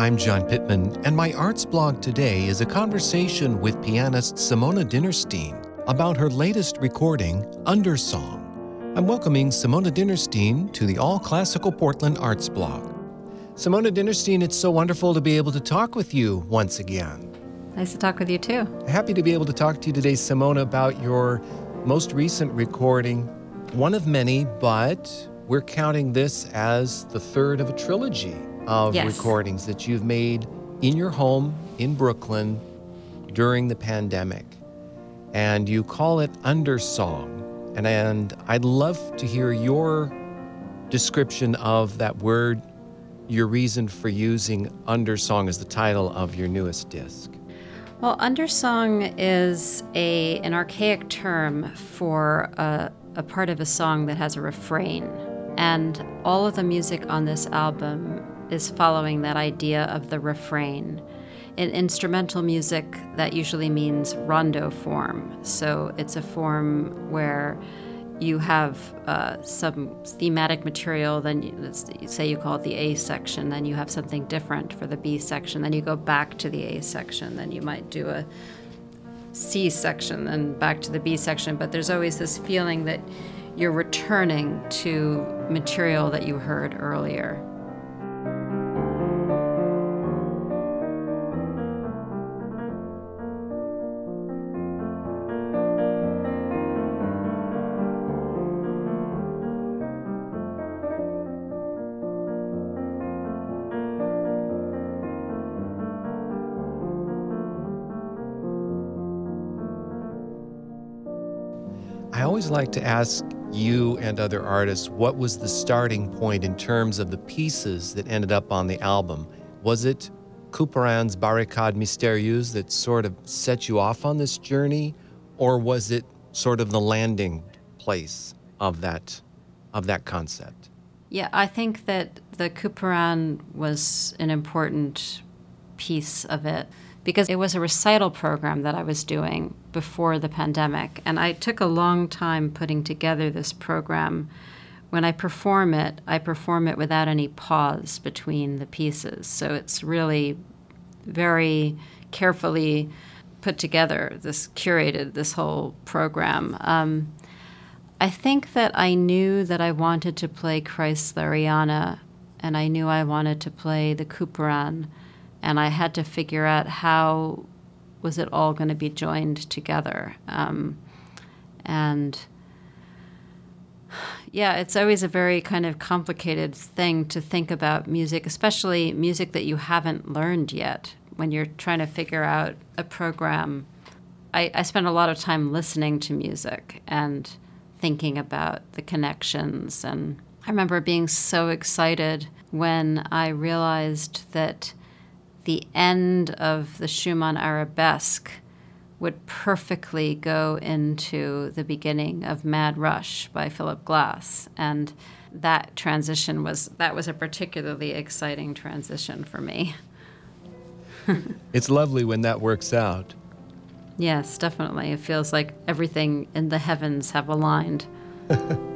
I'm John Pittman, and my arts blog today is a conversation with pianist Simona Dinnerstein about her latest recording, Undersong. I'm welcoming Simona Dinnerstein to the All Classical Portland Arts blog. Simona Dinnerstein, it's so wonderful to be able to talk with you once again. Nice to talk with you too. Happy to be able to talk to you today, Simona, about your most recent recording, one of many, but we're counting this as the third of a trilogy of Yes. recordings that you've made in your home in Brooklyn during the pandemic. And you call it Undersong. And, and I'd love to hear your description of that word, your reason for using Undersong as the title of your newest disc. Well, undersong is a an archaic term for a, a part of a song that has a refrain, and all of the music on this album is following that idea of the refrain. In instrumental music, that usually means rondo form. So it's a form where you have uh, some thematic material, then you, let's say you call it the A section, then you have something different for the B section, then you go back to the A section, then you might do a C section, then back to the B section. But there's always this feeling that you're returning to material that you heard earlier. Like to ask you and other artists what was the starting point in terms of the pieces that ended up on the album? Was it Couperin's Barricade Mystérieuse that sort of set you off on this journey, or was it sort of the landing place of that of that concept? Yeah, I think that the Couperin was an important piece of it because it was a recital program that I was doing before the pandemic. And I took a long time putting together this program. When I perform it, I perform it without any pause between the pieces. So it's really very carefully put together, this curated, this whole program. Um, I think that I knew that I wanted to play Kreisleriana and I knew I wanted to play the Couperin and I had to figure out how was it all going to be joined together. Um, and yeah, it's always a very kind of complicated thing to think about music, especially music that you haven't learned yet. When you're trying to figure out a program, I, I spend a lot of time listening to music and thinking about the connections. And I remember being so excited when I realized that the end of the Schumann arabesque would perfectly go into the beginning of Mad Rush by Philip Glass. And that transition was that was a particularly exciting transition for me. It's lovely when that works out. Yes, definitely. It feels like everything in the heavens have aligned.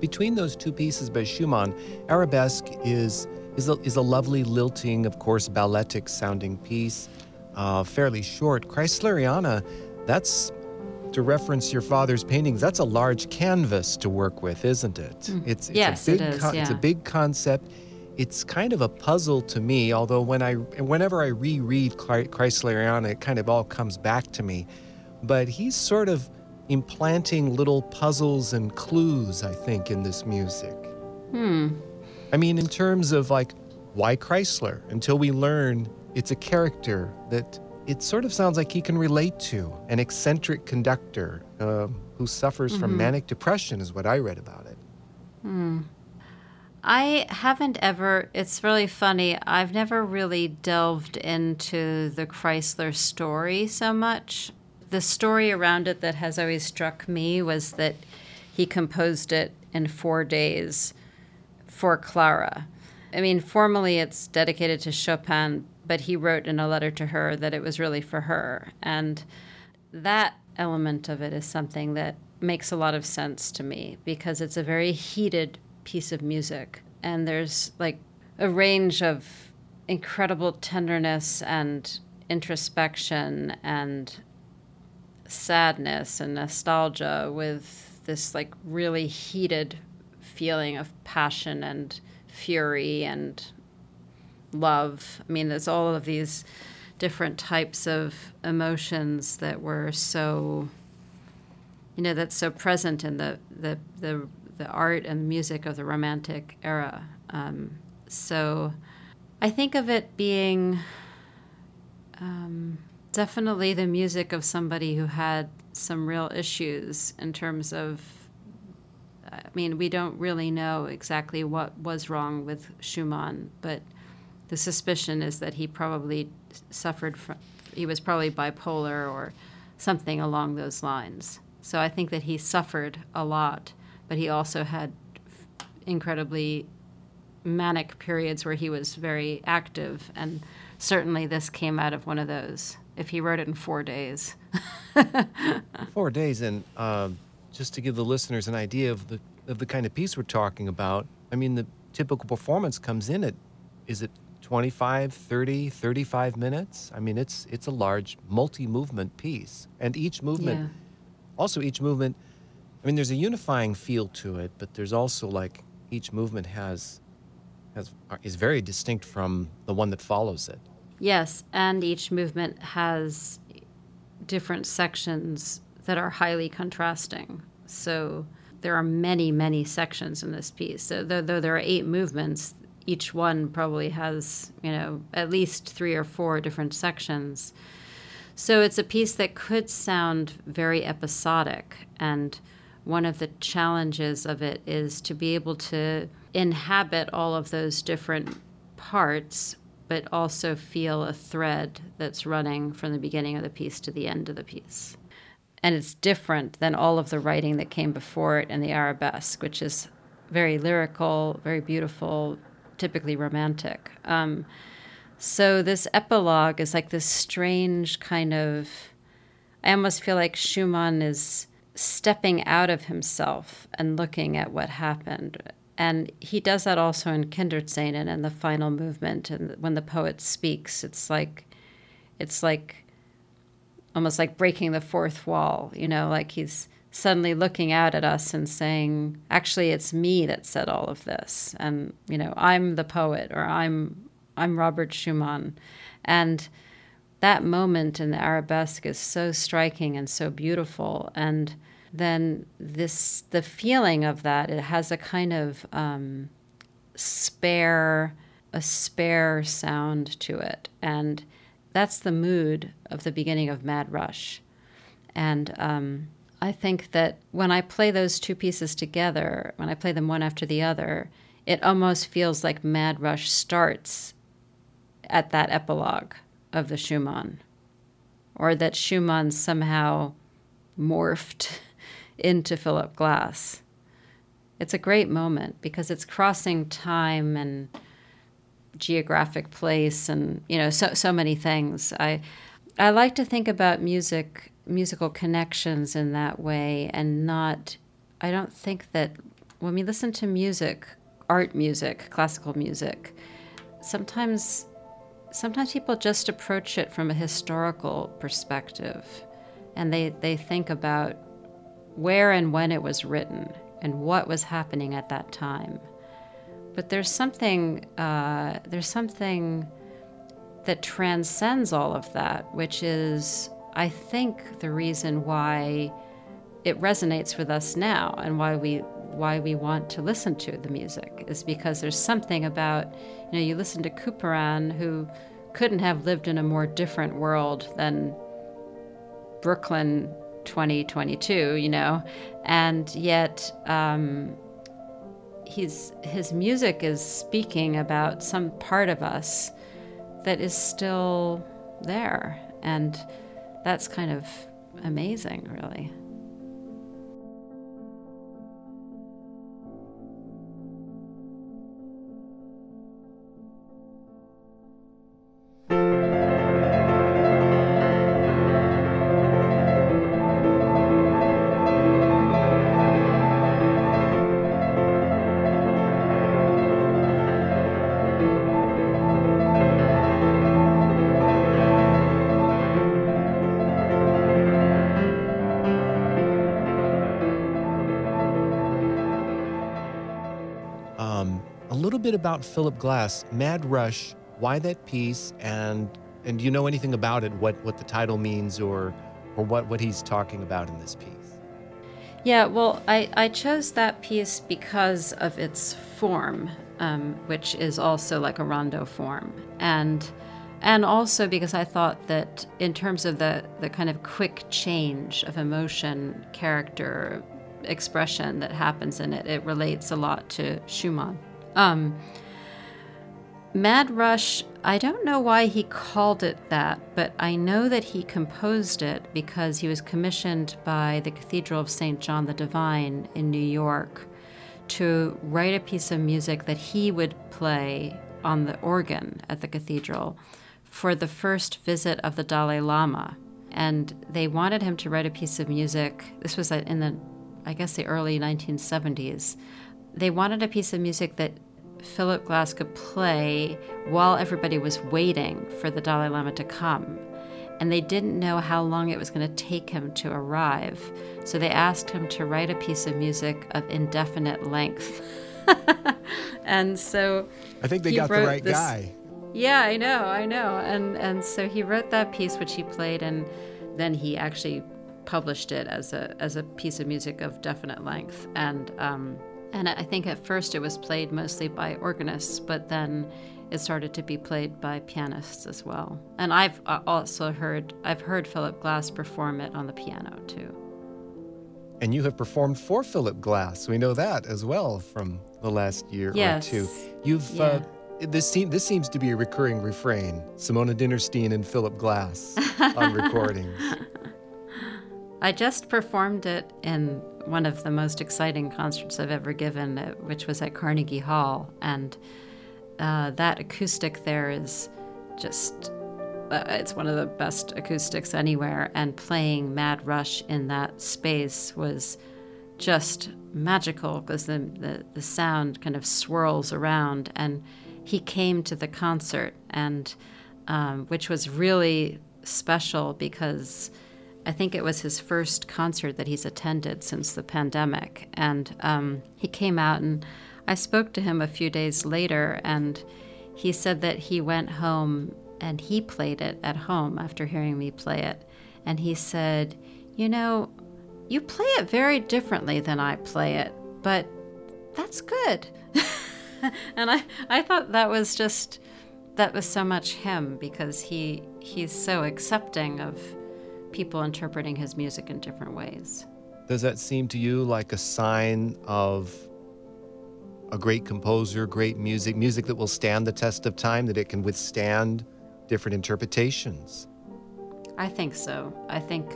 Between those two pieces by Schumann, Arabesque is, is, a, is a lovely lilting, of course, balletic sounding piece, uh, fairly short. Kreisleriana, that's, to reference your father's paintings, that's a large canvas to work with, isn't it? It's, it's Yes, a it big is, It's a big concept. it's kind of a puzzle to me, although when I whenever I reread Kreisleriana, it kind of all comes back to me. But he's sort of implanting little puzzles and clues, I think, in this music. Hmm. I mean, in terms of like, why Kreisler? Until we learn it's a character that it sort of sounds like he can relate to an eccentric conductor uh, who suffers mm-hmm. from manic depression, is what I read about it. Hmm. I haven't ever, it's really funny, I've never really delved into the Kreisler story so much. The story around it that has always struck me was that he composed it in four days for Clara. I mean, formally it's dedicated to Chopin, but he wrote in a letter to her that it was really for her. And that element of it is something that makes a lot of sense to me because it's a very heated piece of music. And there's like a range of incredible tenderness and introspection and sadness and nostalgia with this like really heated feeling of passion and fury and love. I mean, there's all of these different types of emotions that were so, you know, that's so present in the the the, the art and music of the Romantic era. Um, so, I think of it being um, definitely the music of somebody who had some real issues in terms of I mean, we don't really know exactly what was wrong with Schumann, but the suspicion is that he probably suffered from, he was probably bipolar or something along those lines. So I think that he suffered a lot, but he also had incredibly manic periods where he was very active. And certainly this came out of one of those, if he wrote it in four days. four days. And uh, just to give the listeners an idea of the, of the kind of piece we're talking about, I mean, the typical performance comes in at, is it 25, 30, 35 minutes. I mean, it's it's a large multi-movement piece. And each movement yeah. also each movement I mean, there's a unifying feel to it, but there's also like each movement has has is very distinct from the one that follows it. Yes, and each movement has different sections that are highly contrasting. So there are many, many sections in this piece. So though, though there are eight movements, each one probably has, you know, at least three or four different sections. So it's a piece that could sound very episodic. And one of the challenges of it is to be able to inhabit all of those different parts, but also feel a thread that's running from the beginning of the piece to the end of the piece. And it's different than all of the writing that came before it in the arabesque, which is very lyrical, very beautiful, typically romantic. Um, so this epilogue is like this strange kind of. I almost feel like Schumann is stepping out of himself and looking at what happened. And he does that also in Kinderszenen and the final movement. And when the poet speaks, it's like, it's like almost like breaking the fourth wall, you know, like he's suddenly looking out at us and saying, actually, it's me that said all of this. And, you know, I'm the poet or I'm, I'm Robert Schumann. And that moment in the arabesque is so striking and so beautiful. And then this, the feeling of that, it has a kind of um, spare, a spare sound to it. And that's the mood of the beginning of Mad Rush. And, um, I think that when I play those two pieces together, when I play them one after the other, it almost feels like Mad Rush starts at that epilogue of the Schumann, or that Schumann somehow morphed into Philip Glass. It's a great moment because it's crossing time and geographic place and you know so so many things. I I like to think about music musical connections in that way and not I don't think that when we listen to music, art music, classical music, sometimes sometimes people just approach it from a historical perspective and they, they think about where and when it was written and what was happening at that time. but there's something uh, there's something that transcends all of that, which is, I think, the reason why it resonates with us now and why we why we want to listen to the music is because there's something about you know you listen to Couperin who couldn't have lived in a more different world than Brooklyn 2022 you know? And yet um, he's his music is speaking about some part of us that is still there. And that's kind of amazing really bit about Philip Glass, Mad Rush, why that piece, and and do you know anything about it? What what the title means, or or what what he's talking about in this piece? Yeah, well, I, I chose that piece because of its form, um, which is also like a rondo form, and and also because I thought that in terms of the the kind of quick change of emotion, character, expression that happens in it, it relates a lot to Schumann. Um, Mad Rush, I don't know why he called it that, but I know that he composed it because he was commissioned by the Cathedral of St. John the Divine in New York to write a piece of music that he would play on the organ at the cathedral for the first visit of the Dalai Lama. And they wanted him to write a piece of music. This was in the, I guess, the early 1970s. They wanted a piece of music that Philip Glass could play while everybody was waiting for the Dalai Lama to come. And they didn't know how long it was going to take him to arrive. So they asked him to write a piece of music of indefinite length. and so I think they got the right this, guy. Yeah, I know, I know. And and so he wrote that piece which he played and then he actually published it as a as a piece of music of definite length. And um, and I think at first it was played mostly by organists, but then it started to be played by pianists as well. And I've uh, also heard I've heard Philip Glass perform it on the piano too. And you have performed for Philip Glass. We know that as well from the last year yes. or two. You've yeah. uh, this seems this seems to be a recurring refrain. Simona Dinnerstein and Philip Glass on recordings. I just performed it in one of the most exciting concerts I've ever given, uh, which was at Carnegie Hall. And uh, that acoustic there is just, uh, it's one of the best acoustics anywhere. And playing Mad Rush in that space was just magical because the, the, the sound kind of swirls around. And he came to the concert, and um, which was really special because I think it was his first concert that he's attended since the pandemic. And um, he came out, and I spoke to him a few days later, and he said that he went home and he played it at home after hearing me play it. And he said, You know, you play it very differently than I play it, but that's good. and I, I thought that was just that was so much him because he he's so accepting of people interpreting his music in different ways. Does that seem to you like a sign of a great composer, great music, music that will stand the test of time, that it can withstand different interpretations? I think so. I think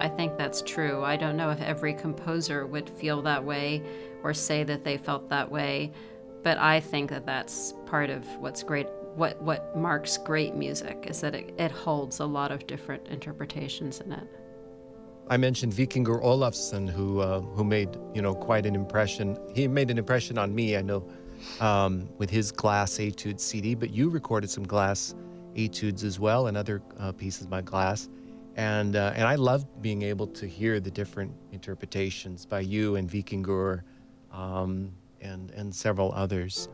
I think that's true. I don't know if every composer would feel that way or say that they felt that way, but I think that that's part of what's great what what marks great music is that it, it holds a lot of different interpretations in it. I mentioned Vikingur Olafsson, who uh, who made you know quite an impression. He made an impression on me. I know um, with his Glass Etude CD, but you recorded some Glass Etudes as well and other uh, pieces by Glass, and uh, and I love being able to hear the different interpretations by you and Vikingur, um, and and several others.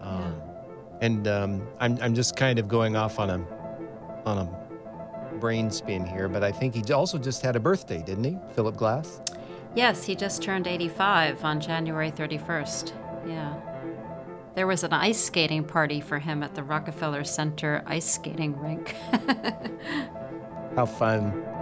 Um, And um, I'm, I'm just kind of going off on a on a brain spin here, but I think he also just had a birthday, didn't he, Philip Glass? Yes, he just turned 85 on January 31st. Yeah. There was an ice skating party for him at the Rockefeller Center ice skating rink. How fun.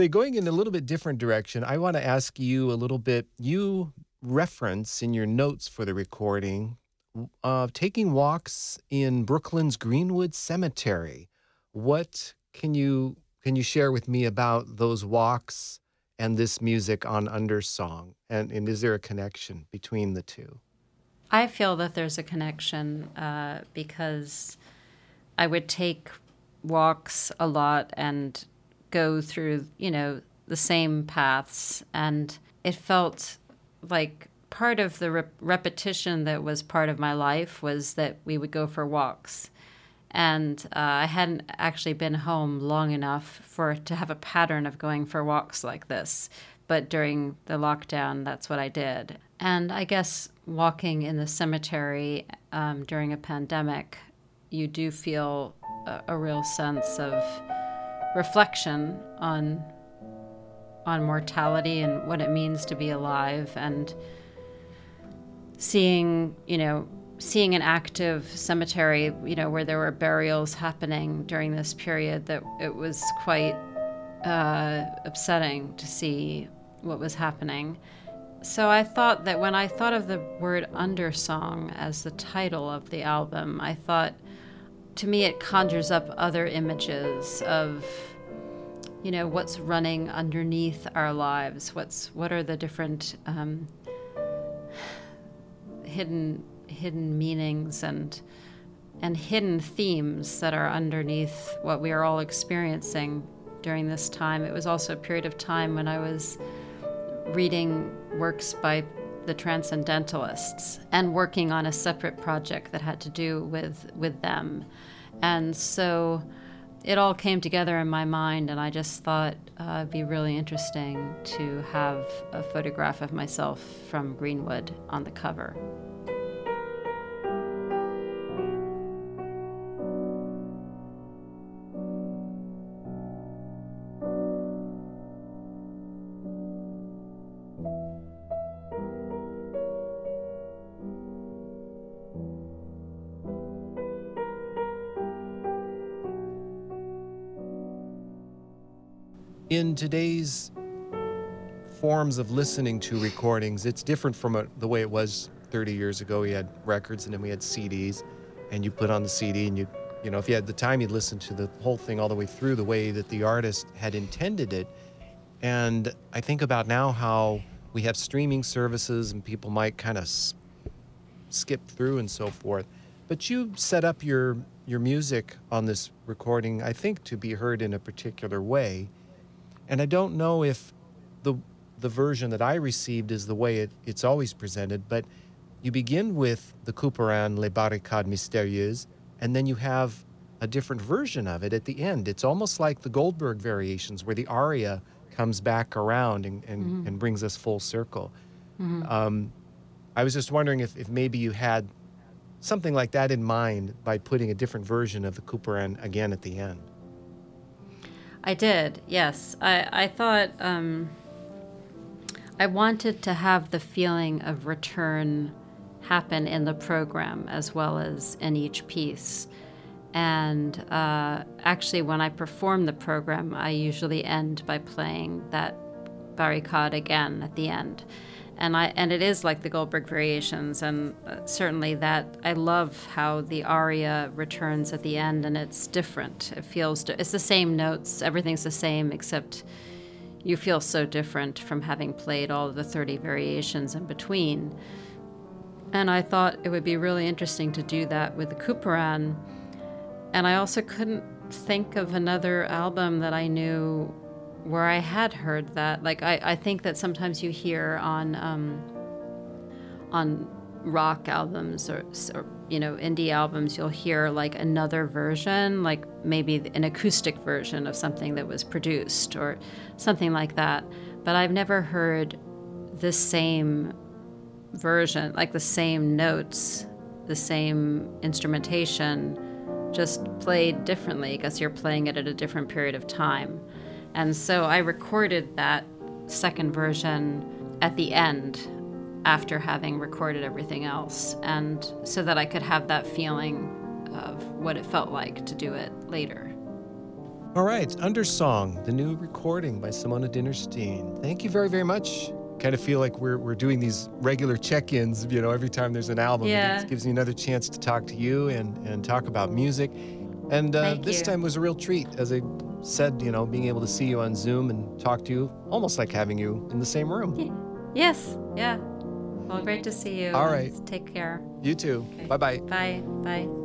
So, going in a little bit different direction, I want to ask you a little bit. You reference in your notes for the recording uh, taking walks in Brooklyn's Greenwood Cemetery. What can you can you share with me about those walks and this music on Undersong? And, and is there a connection between the two? I feel that there's a connection uh, because I would take walks a lot and go through, you know, the same paths. And it felt like part of the rep- repetition that was part of my life was that we would go for walks. And uh, I hadn't actually been home long enough for to have a pattern of going for walks like this. But during the lockdown, that's what I did. And I guess walking in the cemetery um, during a pandemic, you do feel a, a real sense of reflection on on mortality and what it means to be alive and seeing you know seeing an active cemetery you know where there were burials happening during this period that it was quite uh, upsetting to see what was happening. So i thought that when i thought of the word undersong as the title of the album i thought to me it conjures up other images of you know what's running underneath our lives what's what are the different um, hidden hidden meanings and and hidden themes that are underneath what we are all experiencing during this time. It was also a period of time when i was reading works by the transcendentalists and working on a separate project that had to do with with them and so it all came together in my mind, and I just thought uh, it'd be really interesting to have a photograph of myself from Greenwood on the cover. Today's forms of listening to recordings, it's different from a, the way it was 30 years ago. We had records and then we had CDs, and you put on the CD and you, you know, if you had the time, you'd listen to the whole thing all the way through the way that the artist had intended it. And I think about now how we have streaming services and people might kind of s- skip through and so forth. But you set up your your music on this recording, I think, to be heard in a particular way. And I don't know if the the version that I received is the way it, it's always presented, but you begin with the Couperin Les Barricades Mystérieuses, and then you have a different version of it at the end. It's almost like the Goldberg variations, where the aria comes back around and, and, Mhm. and brings us full circle. Mhm. Um, I was just wondering if, if maybe you had something like that in mind by putting a different version of the Couperin again at the end. I did, yes. I, I thought um, I wanted to have the feeling of return happen in the program as well as in each piece. And uh, actually, when I perform the program, I usually end by playing that barricade again at the end. And I and it is like the Goldberg variations, and uh, certainly that I love how the aria returns at the end, and it's different. It feels it's the same notes, everything's the same, except you feel so different from having played all of the 30 variations in between. And I thought it would be really interesting to do that with the Couperin. And I also couldn't think of another album that I knew where I had heard that. Like I, I think that sometimes you hear on um, on rock albums or, or you know indie albums, you'll hear like another version, like maybe an acoustic version of something that was produced or something like that. But I've never heard the same version, like the same notes, the same instrumentation, just played differently because you're playing it at a different period of time. And so I recorded that second version at the end after having recorded everything else, and so that I could have that feeling of what it felt like to do it later. All right, Undersong, the new recording by Simona Dinnerstein. Thank you very, very much. Kind of feel like we're, we're doing these regular check ins, you know, every time there's an album. Yeah. It gives me another chance to talk to you and, and talk about music. And uh, this you. time was a real treat. As I said, you know, being able to see you on Zoom and talk to you, almost like having you in the same room. Yes, yeah. Well, great to see you. All right. Take care. You too. Okay. Bye bye. Bye. Bye.